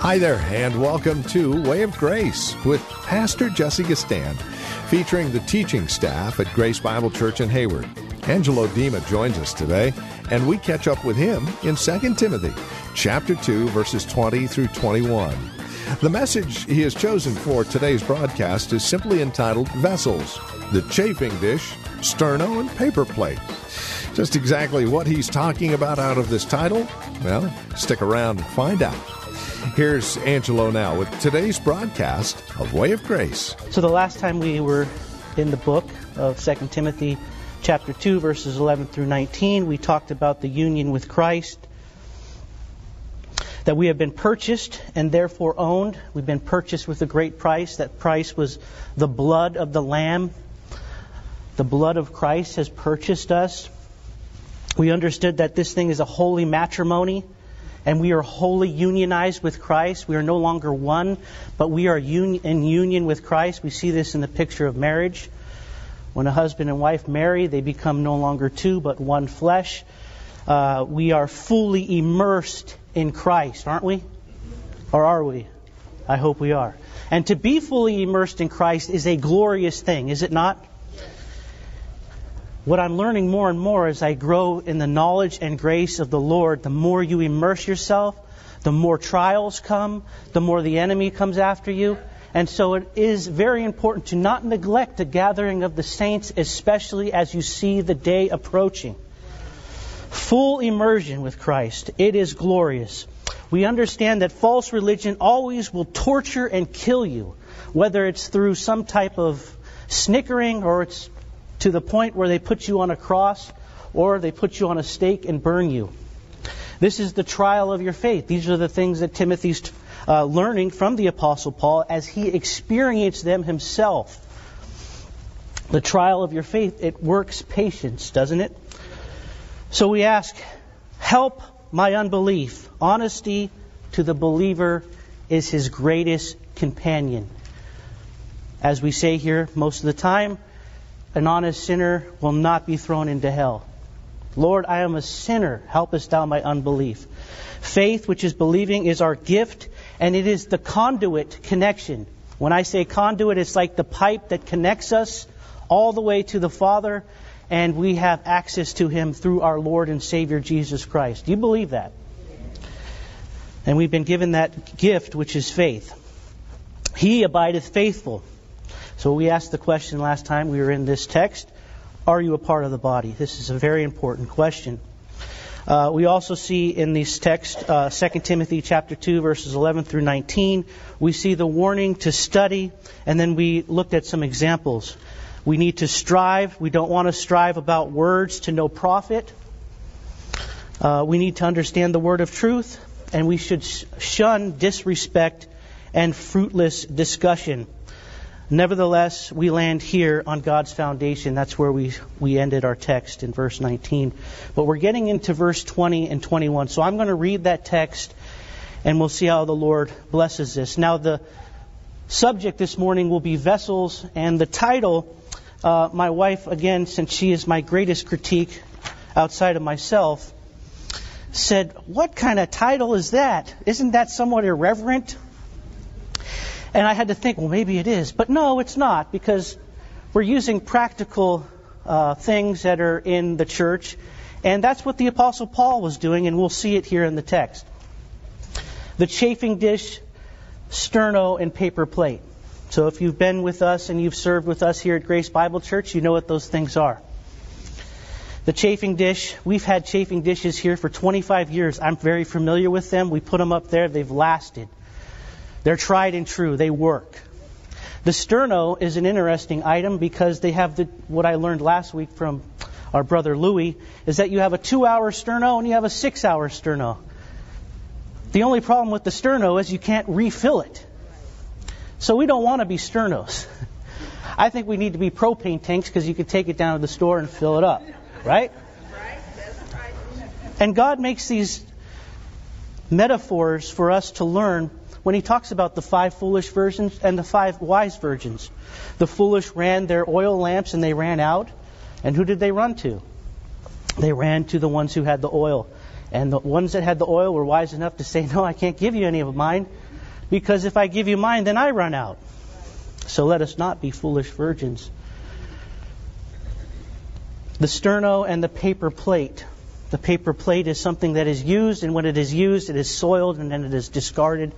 Hi there, and welcome to Way of Grace with Pastor Jesse Gistand, featuring the teaching staff at Grace Bible Church in Hayward. Angelo Dima joins us today, and we catch up with him in 2 Timothy chapter 2, verses 20 through 21. The message he has chosen for today's broadcast is simply entitled Vessels, the chafing dish, sterno, and paper plate. Just exactly what he's talking about out of this title? Well, stick around and find out. Here's Angelo now with today's broadcast of Way of Grace. So the last time we were in the book of 2 Timothy chapter 2 verses 11 through 19, we talked about the union with Christ that we have been purchased and therefore owned. We've been purchased with a great price. That price was the blood of the lamb. The blood of Christ has purchased us. We understood that this thing is a holy matrimony and we are wholly unionized with Christ. We are no longer one, but we are un- in union with Christ. We see this in the picture of marriage. When a husband and wife marry, they become no longer two, but one flesh. Uh, we are fully immersed in Christ, aren't we? Or are we? I hope we are. And to be fully immersed in Christ is a glorious thing, is it not? What I'm learning more and more as I grow in the knowledge and grace of the Lord, the more you immerse yourself, the more trials come, the more the enemy comes after you. And so it is very important to not neglect the gathering of the saints, especially as you see the day approaching. Full immersion with Christ. It is glorious. We understand that false religion always will torture and kill you, whether it's through some type of snickering or it's to the point where they put you on a cross or they put you on a stake and burn you. This is the trial of your faith. These are the things that Timothy's uh, learning from the Apostle Paul as he experienced them himself. The trial of your faith, it works patience, doesn't it? So we ask, help my unbelief. Honesty to the believer is his greatest companion. As we say here most of the time, an honest sinner will not be thrown into hell. Lord, I am a sinner. Help us thou my unbelief. Faith, which is believing, is our gift, and it is the conduit connection. When I say conduit, it's like the pipe that connects us all the way to the Father, and we have access to Him through our Lord and Savior Jesus Christ. Do you believe that? And we've been given that gift, which is faith. He abideth faithful. So we asked the question last time we were in this text Are you a part of the body? This is a very important question. Uh, we also see in this text, uh, 2 Timothy chapter 2, verses 11 through 19, we see the warning to study, and then we looked at some examples. We need to strive. We don't want to strive about words to no profit. Uh, we need to understand the word of truth, and we should shun disrespect and fruitless discussion. Nevertheless, we land here on God's foundation. That's where we, we ended our text in verse 19. But we're getting into verse 20 and 21. So I'm going to read that text and we'll see how the Lord blesses this. Now, the subject this morning will be vessels, and the title, uh, my wife, again, since she is my greatest critique outside of myself, said, What kind of title is that? Isn't that somewhat irreverent? And I had to think, well, maybe it is. But no, it's not, because we're using practical uh, things that are in the church. And that's what the Apostle Paul was doing, and we'll see it here in the text. The chafing dish, sterno, and paper plate. So if you've been with us and you've served with us here at Grace Bible Church, you know what those things are. The chafing dish, we've had chafing dishes here for 25 years. I'm very familiar with them. We put them up there, they've lasted. They're tried and true, they work. The sterno is an interesting item because they have the, what I learned last week from our brother Louis is that you have a two hour sterno and you have a six hour sterno. The only problem with the sterno is you can't refill it. So we don't want to be sternos. I think we need to be propane tanks because you can take it down to the store and fill it up, right? And God makes these metaphors for us to learn when He talks about the five foolish virgins and the five wise virgins. The foolish ran their oil lamps and they ran out. And who did they run to? They ran to the ones who had the oil. And the ones that had the oil were wise enough to say, No, I can't give you any of mine, because if I give you mine, then I run out. So let us not be foolish virgins. The sterno and the paper plate. The paper plate is something that is used, and when it is used, it is soiled, and then it is discarded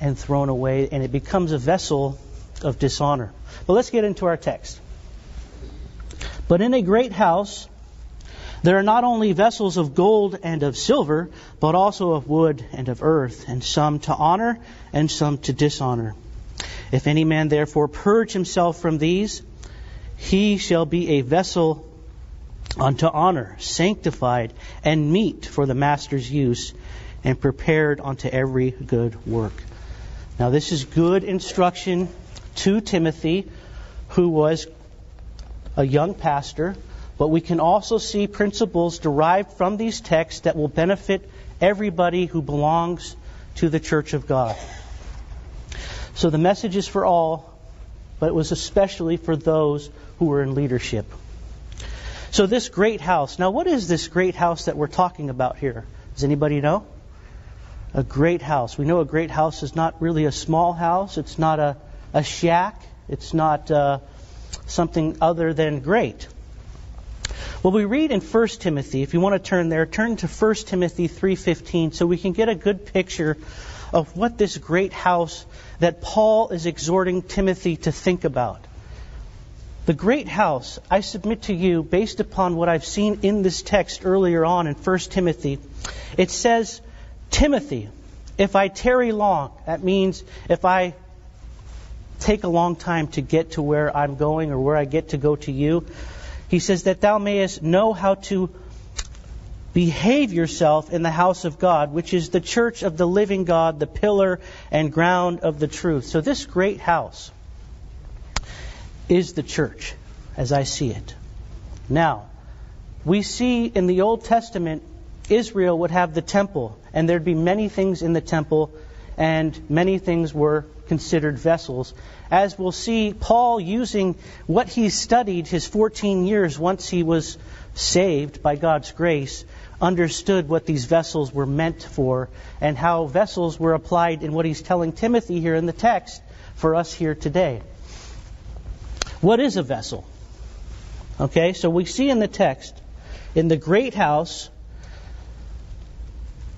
and thrown away, and it becomes a vessel of dishonor. But let's get into our text. But in a great house, there are not only vessels of gold and of silver, but also of wood and of earth, and some to honor and some to dishonor. If any man therefore purge himself from these, he shall be a vessel unto honor, sanctified and meet for the master's use, and prepared unto every good work. Now, this is good instruction to Timothy, who was a young pastor, but we can also see principles derived from these texts that will benefit everybody who belongs to the church of God. So the message is for all, but it was especially for those who were in leadership. So this great house. Now, what is this great house that we're talking about here? Does anybody know? A great house. We know a great house is not really a small house. It's not a, a shack. It's not uh, something other than great. Well, we read in 1 Timothy, if you want to turn there, turn to 1 Timothy 3:15 so we can get a good picture of what this great house that Paul is exhorting Timothy to think about. The great house, I submit to you, based upon what I've seen in this text earlier on in 1 Timothy, it says, Timothy, if I tarry long, that means if I take a long time to get to where I'm going or where I get to go to you, he says that thou mayest know how to behave yourself in the house of God, which is the church of the living God, the pillar and ground of the truth. So this great house is the church, as I see it. Now, we see in the Old Testament, Israel would have the temple, and there'd be many things in the temple, and many things were considered vessels. As we'll see, Paul using what he studied his 14 years once he was saved by God's grace, understood what these vessels were meant for and how vessels were applied in what he's telling Timothy here in the text for us here today. What is a vessel? Okay, so we see in the text, in the great house,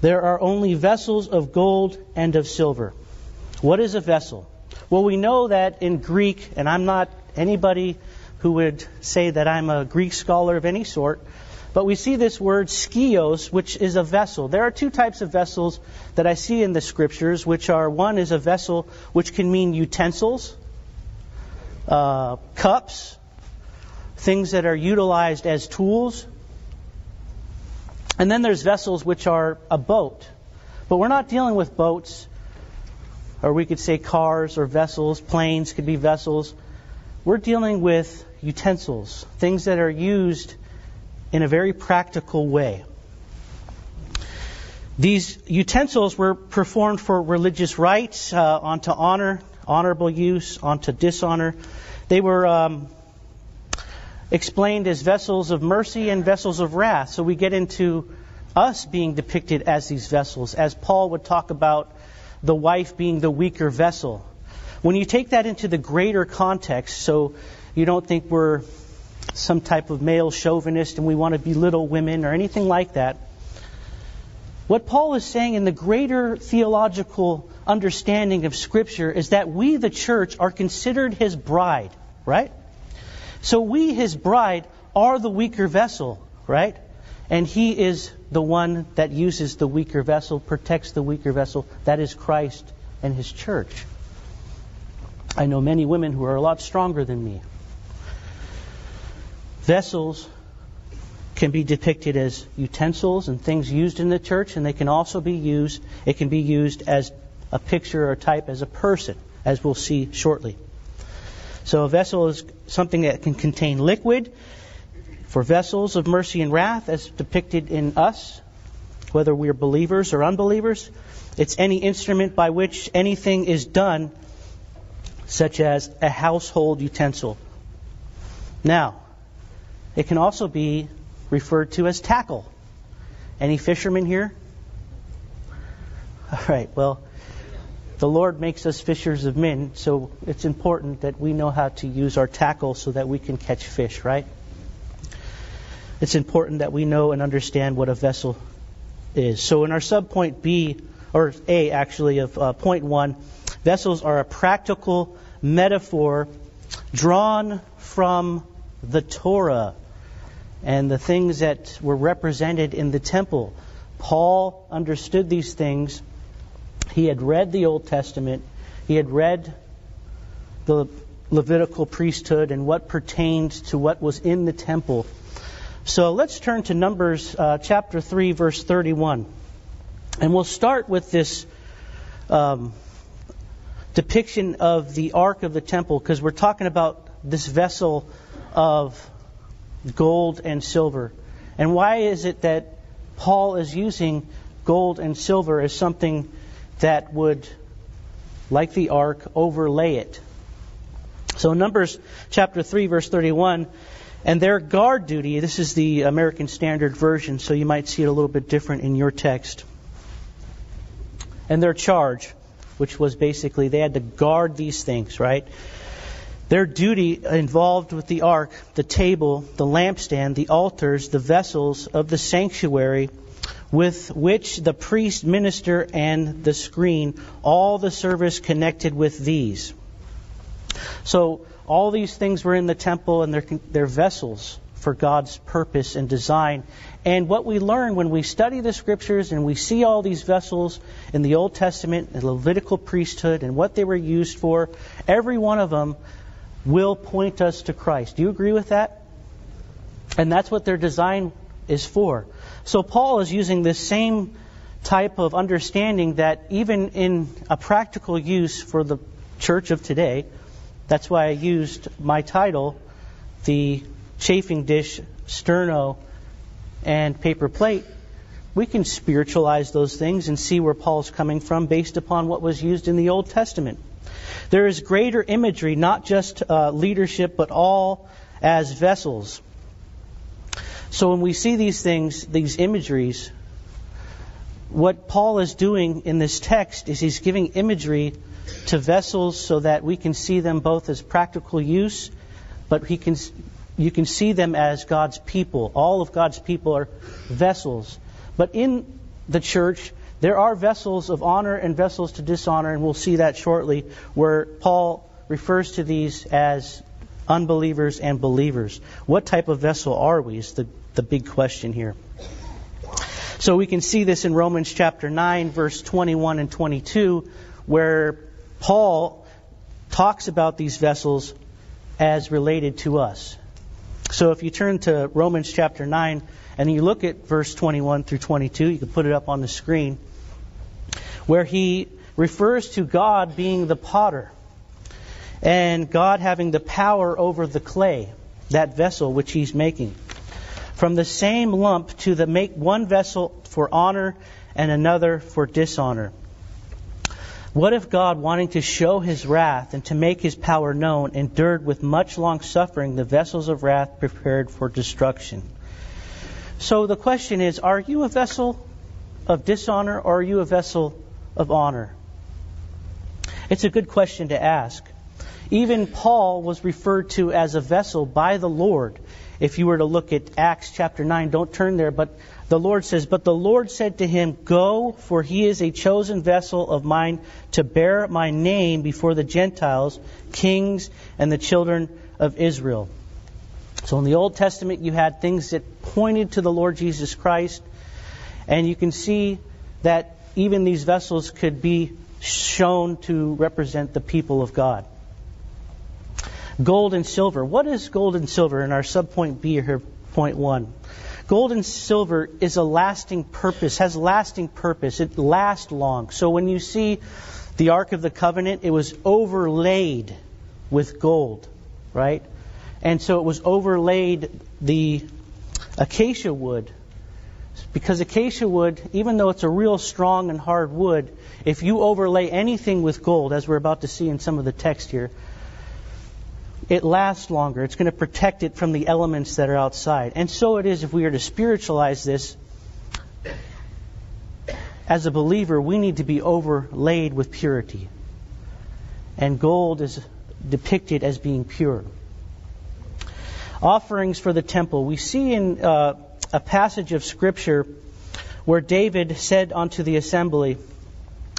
there are only vessels of gold and of silver. What is a vessel? Well, we know that in Greek, and I'm not anybody who would say that I'm a Greek scholar of any sort, but we see this word skeuos, which is a vessel. There are two types of vessels that I see in the scriptures, which are one is a vessel which can mean utensils, uh, cups, things that are utilized as tools. And then there's vessels which are a boat. But we're not dealing with boats or we could say cars or vessels, planes could be vessels. We're dealing with utensils, things that are used in a very practical way. These utensils were performed for religious rites, uh, onto honor, honorable use, onto dishonor. They were um, explained as vessels of mercy and vessels of wrath. So we get into us being depicted as these vessels, as Paul would talk about the wife being the weaker vessel. When you take that into the greater context, so you don't think we're some type of male chauvinist and we want to belittle women or anything like that, what Paul is saying in the greater theological understanding of Scripture is that we, the church, are considered his bride, right? So we, his bride, are the weaker vessel. right? And he is the one that uses the weaker vessel, protects the weaker vessel. That is Christ and his church. I know many women who are a lot stronger than me. Vessels can be depicted as utensils and things used in the church, and they can also be used, it can be used as a picture or type as a person, as we'll see shortly. So a vessel is something that can contain liquid for vessels of mercy and wrath, as depicted in us, whether we're believers or unbelievers. It's any instrument by which anything is done, such as a household utensil. Now, it can also be referred to as tackle. Any fishermen here? All right, well, the Lord makes us fishers of men, so it's important that we know how to use our tackle so that we can catch fish, right? It's important that we know and understand what a vessel is. So in our subpoint B, or A actually, of uh, point one, vessels are a practical metaphor drawn from the Torah and the things that were represented in the temple. Paul understood these things. He had read the Old Testament, he had read the Levitical priesthood and what pertained to what was in the temple. So let's turn to Numbers uh, chapter 3, verse 31. And we'll start with this um, depiction of the Ark of the Temple because we're talking about this vessel of gold and silver. And why is it that Paul is using gold and silver as something that would, like the ark, overlay it? So, Numbers chapter 3, verse 31 and their guard duty, this is the American Standard Version, so you might see it a little bit different in your text. And their charge, which was basically they had to guard these things, right? Their duty involved with the ark, the table, the lampstand, the altars, the vessels of the sanctuary with which the priest minister and the screen, all the service connected with these. So all these things were in the temple and they're, they're vessels for God's purpose and design. And what we learn when we study the scriptures and we see all these vessels in the Old Testament, the Levitical priesthood, and what they were used for, every one of them will point us to Christ. Do you agree with that? And that's what their design is for. So Paul is using this same type of understanding that even in a practical use for the church of today, that's why I used my title, the chafing dish, sterno, and paper plate. We can spiritualize those things and see where Paul's coming from based upon what was used in the Old Testament. There is greater imagery, not just uh, leadership, but all as vessels. So when we see these things, these imageries, what Paul is doing in this text is he's giving imagery to vessels so that we can see them both as practical use, but he can, you can see them as God's people. All of God's people are vessels. But in the church, there are vessels of honor and vessels to dishonor, and we'll see that shortly, where Paul refers to these as unbelievers and believers. What type of vessel are we is the, the big question here. So we can see this in Romans chapter 9, verse 21 and 22, where Paul talks about these vessels as related to us. So if you turn to Romans chapter 9 and you look at verse 21 through 22, you can put it up on the screen, where he refers to God being the potter and God having the power over the clay, that vessel which he's making. From the same lump to the make one vessel for honor and another for dishonor. What if God, wanting to show his wrath and to make his power known, endured with much long suffering the vessels of wrath prepared for destruction? So the question is are you a vessel of dishonor or are you a vessel of honor? It's a good question to ask. Even Paul was referred to as a vessel by the Lord. If you were to look at Acts chapter 9, don't turn there, but the Lord says, But the Lord said to him, Go, for he is a chosen vessel of mine to bear my name before the Gentiles, kings, and the children of Israel. So in the Old Testament, you had things that pointed to the Lord Jesus Christ, and you can see that even these vessels could be shown to represent the people of God. Gold and silver. What is gold and silver in our subpoint B here, point one? Gold and silver is a lasting purpose, has lasting purpose. It lasts long. So when you see the Ark of the Covenant, it was overlaid with gold, right? And so it was overlaid the acacia wood. Because acacia wood, even though it's a real strong and hard wood, if you overlay anything with gold, as we're about to see in some of the text here, it lasts longer. It's going to protect it from the elements that are outside. And so it is if we are to spiritualize this. As a believer, we need to be overlaid with purity. And gold is depicted as being pure. Offerings for the temple. We see in uh, a passage of Scripture where David said unto the assembly,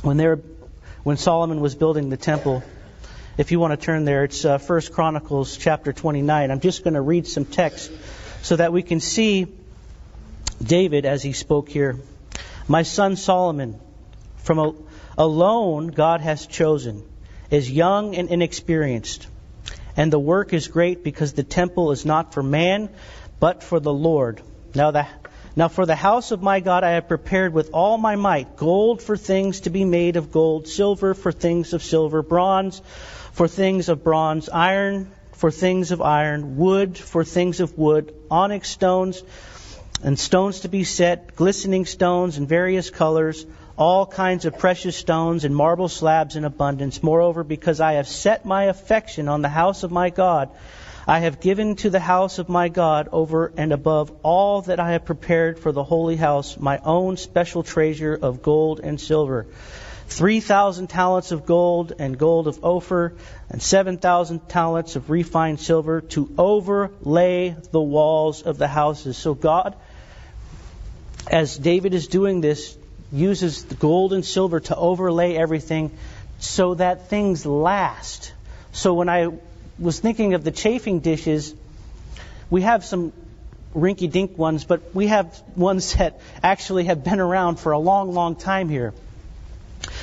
when, they were, when Solomon was building the temple, if you want to turn there, it's uh, 1 Chronicles chapter 29. I'm just going to read some text so that we can see David as he spoke here. My son Solomon, from a, alone God has chosen, is young and inexperienced. And the work is great because the temple is not for man, but for the Lord. Now the now for the house of my God I have prepared with all my might gold for things to be made of gold, silver for things of silver, bronze for things of bronze, iron for things of iron, wood for things of wood, onyx stones and stones to be set, glistening stones in various colors, all kinds of precious stones and marble slabs in abundance. Moreover, because I have set my affection on the house of my God, I have given to the house of my God over and above all that I have prepared for the holy house my own special treasure of gold and silver 3,000 talents of gold and gold of Ophir, and 7,000 talents of refined silver to overlay the walls of the houses. So God, as David is doing this, uses the gold and silver to overlay everything so that things last. So when I was thinking of the chafing dishes, we have some rinky dink ones, but we have ones that actually have been around for a long, long time here.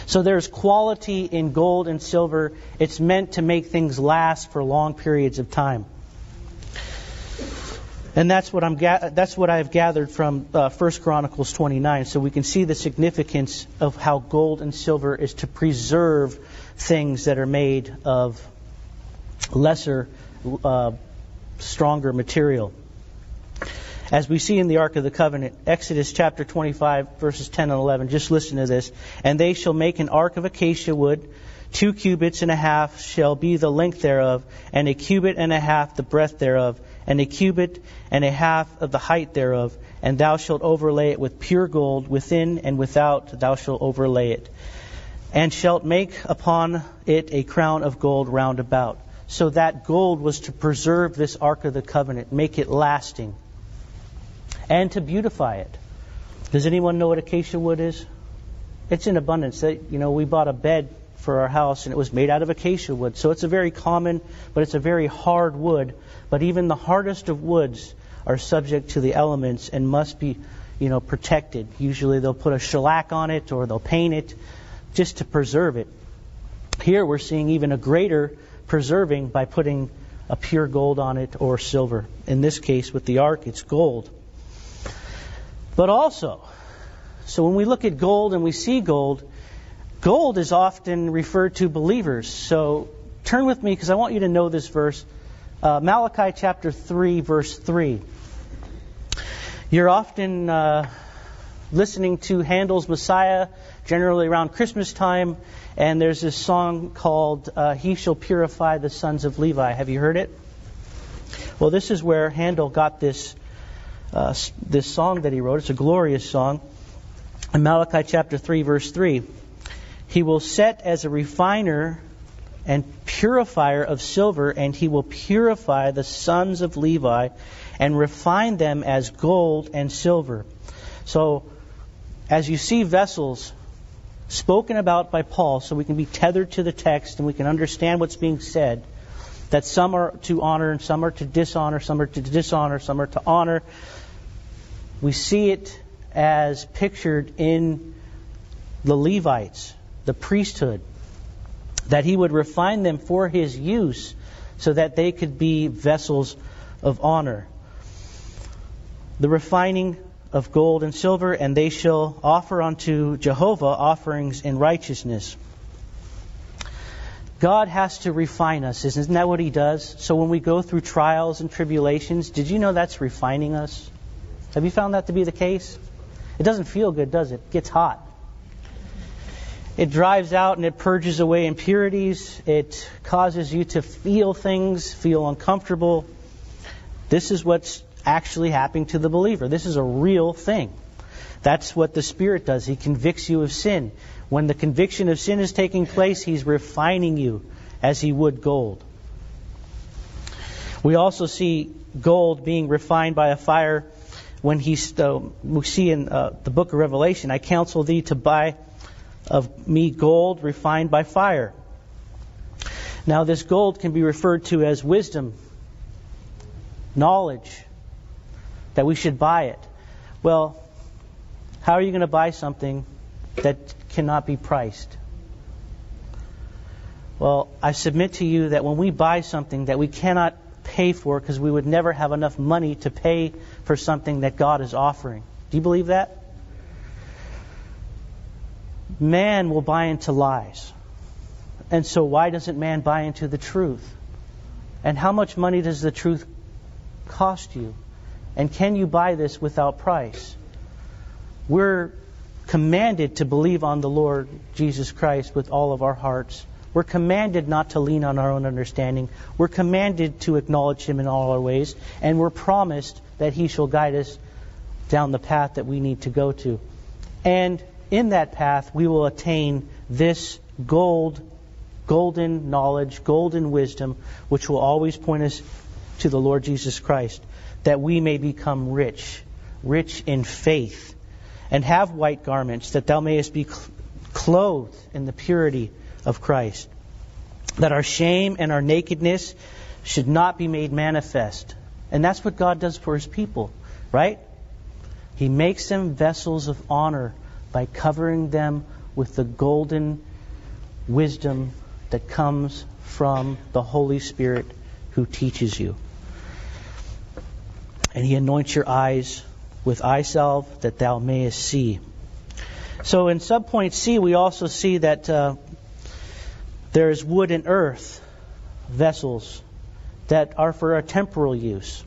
So there's quality in gold and silver. It's meant to make things last for long periods of time. And that's what I'm ga- that's what I've gathered from uh, 1 Chronicles 29. So we can see the significance of how gold and silver is to preserve things that are made of lesser, uh, stronger material as we see in the Ark of the Covenant, Exodus chapter 25, verses 10 and 11. Just listen to this. And they shall make an ark of acacia wood. Two cubits and a half shall be the length thereof, and a cubit and a half the breadth thereof, and a cubit and a half of the height thereof. And thou shalt overlay it with pure gold, within and without thou shalt overlay it. And shalt make upon it a crown of gold round about. So that gold was to preserve this Ark of the Covenant, make it lasting and to beautify it. Does anyone know what acacia wood is? It's in abundance. You know, we bought a bed for our house and it was made out of acacia wood. So it's a very common, but it's a very hard wood. But even the hardest of woods are subject to the elements and must be, you know, protected. Usually they'll put a shellac on it or they'll paint it just to preserve it. Here we're seeing even a greater preserving by putting a pure gold on it or silver. In this case, with the ark, it's gold. But also, so when we look at gold and we see gold, gold is often referred to believers. So turn with me because I want you to know this verse. Uh, Malachi chapter 3, verse 3. You're often uh, listening to Handel's Messiah, generally around Christmas time, and there's this song called uh, He Shall Purify the Sons of Levi. Have you heard it? Well, this is where Handel got this uh, this song that he wrote. It's a glorious song. In Malachi chapter 3, verse 3, he will set as a refiner and purifier of silver, and he will purify the sons of Levi and refine them as gold and silver. So, as you see vessels spoken about by Paul, so we can be tethered to the text and we can understand what's being said, that some are to honor and some are to dishonor, some are to dishonor, some are to honor. We see it as pictured in the Levites, the priesthood, that he would refine them for his use so that they could be vessels of honor. The refining of gold and silver, and they shall offer unto Jehovah offerings in righteousness. God has to refine us, isn't that what He does? So when we go through trials and tribulations, did you know that's refining us? Have you found that to be the case? It doesn't feel good, does it? It gets hot. It drives out and it purges away impurities. It causes you to feel things, feel uncomfortable. This is what's actually happening to the believer. This is a real thing. That's what the Spirit does. He convicts you of sin. When the conviction of sin is taking place, He's refining you as He would gold. We also see gold being refined by a fire when He, uh, we see in uh, the book of Revelation, I counsel thee to buy of me gold refined by fire. Now, this gold can be referred to as wisdom, knowledge, that we should buy it. Well, how are you going to buy something that cannot be priced? Well, I submit to you that when we buy something that we cannot pay for because we would never have enough money to pay for something that God is offering. Do you believe that? Man will buy into lies. And so, why doesn't man buy into the truth? And how much money does the truth cost you? And can you buy this without price? We're commanded to believe on the Lord Jesus Christ with all of our hearts. We're commanded not to lean on our own understanding. We're commanded to acknowledge Him in all our ways. And we're promised that He shall guide us down the path that we need to go to. And in that path, we will attain this gold, golden knowledge, golden wisdom, which will always point us to the Lord Jesus Christ, that we may become rich, rich in faith, and have white garments, that thou mayest be clothed in the purity of Christ. That our shame and our nakedness should not be made manifest. And that's what God does for his people, right? He makes them vessels of honor by covering them with the golden wisdom that comes from the Holy Spirit who teaches you. And he anoints your eyes with eye salve that thou mayest see. So in subpoint C, we also see that uh, there is wood and earth vessels that are for a temporal use.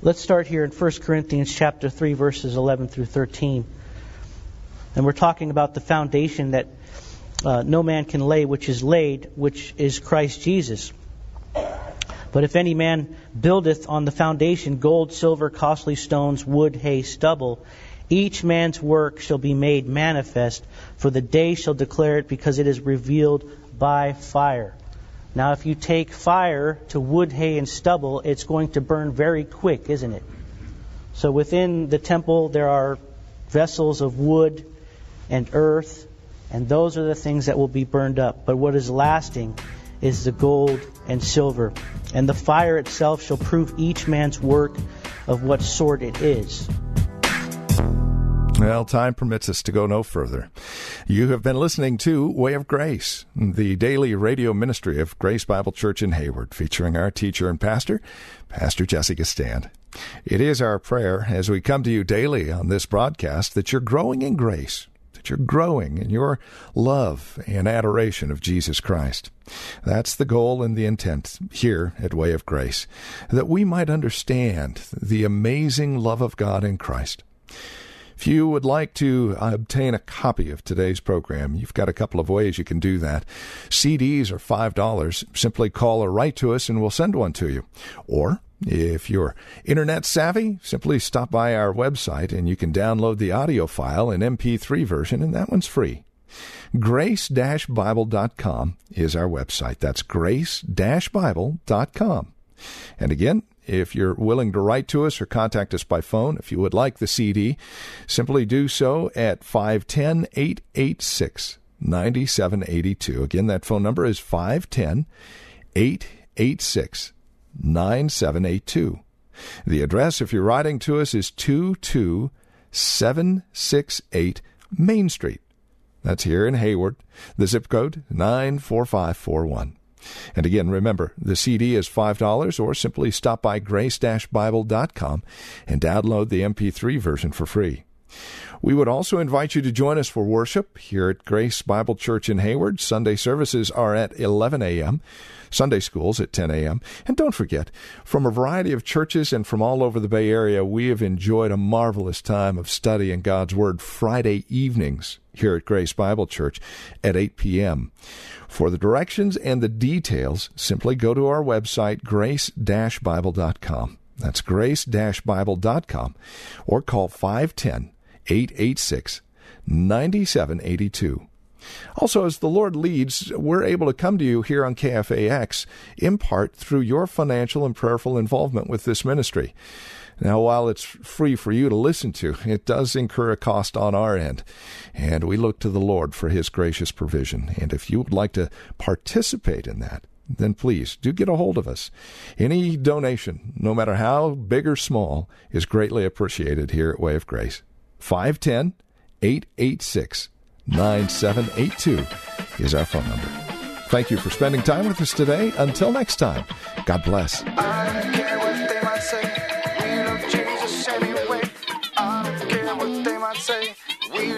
Let's start here in 1 Corinthians chapter 3 verses 11 through 13. And we're talking about the foundation that uh, no man can lay, which is laid, which is Christ Jesus. But if any man buildeth on the foundation gold, silver, costly stones, wood, hay, stubble, each man's work shall be made manifest, for the day shall declare it, because it is revealed by fire. Now, if you take fire to wood, hay, and stubble, it's going to burn very quick, isn't it? So within the temple, there are vessels of wood and earth, and those are the things that will be burned up. But what is lasting is the gold and silver. And the fire itself shall prove each man's work of what sort it is. Well, time permits us to go no further. You have been listening to Way of Grace, the daily radio ministry of Grace Bible Church in Hayward, featuring our teacher and pastor, Pastor Jesse Gistand. It is our prayer as we come to you daily on this broadcast that you're growing in grace, that you're growing in your love and adoration of Jesus Christ. That's the goal and the intent here at Way of Grace, that we might understand the amazing love of God in Christ. If you would like to uh, obtain a copy of today's program, you've got a couple of ways you can do that. CDs are $5. Simply call or write to us and we'll send one to you. Or if you're internet savvy, simply stop by our website and you can download the audio file in MP3 version, and that one's free. Grace-Bible.com is our website. That's grace-bible.com. And again, if you're willing to write to us or contact us by phone, if you would like the CD, simply do so at 510 886 9782. Again, that phone number is 510 886 886 9782. The address, if you're writing to us, is 22768 Main Street. That's here in Hayward. The zip code 94541. And again, remember, the CD is $5 or simply stop by grace-bible.com and download the MP3 version for free. We would also invite you to join us for worship here at Grace Bible Church in Hayward. Sunday services are at 11 a.m., Sunday schools at 10 a.m. And don't forget, from a variety of churches and from all over the Bay Area, we have enjoyed a marvelous time of studying God's Word Friday evenings here at Grace Bible Church at 8 p.m. For the directions and the details, simply go to our website, grace-bible.com. That's grace-bible.com or call 510 886 9782. Also, as the Lord leads, we're able to come to you here on KFAX in part through your financial and prayerful involvement with this ministry. Now, while it's free for you to listen to, it does incur a cost on our end, and we look to the Lord for His gracious provision. And if you would like to participate in that, then please do get a hold of us. Any donation, no matter how big or small, is greatly appreciated here at Way of Grace. 510 886 9782 is our phone number. Thank you for spending time with us today. Until next time, God bless.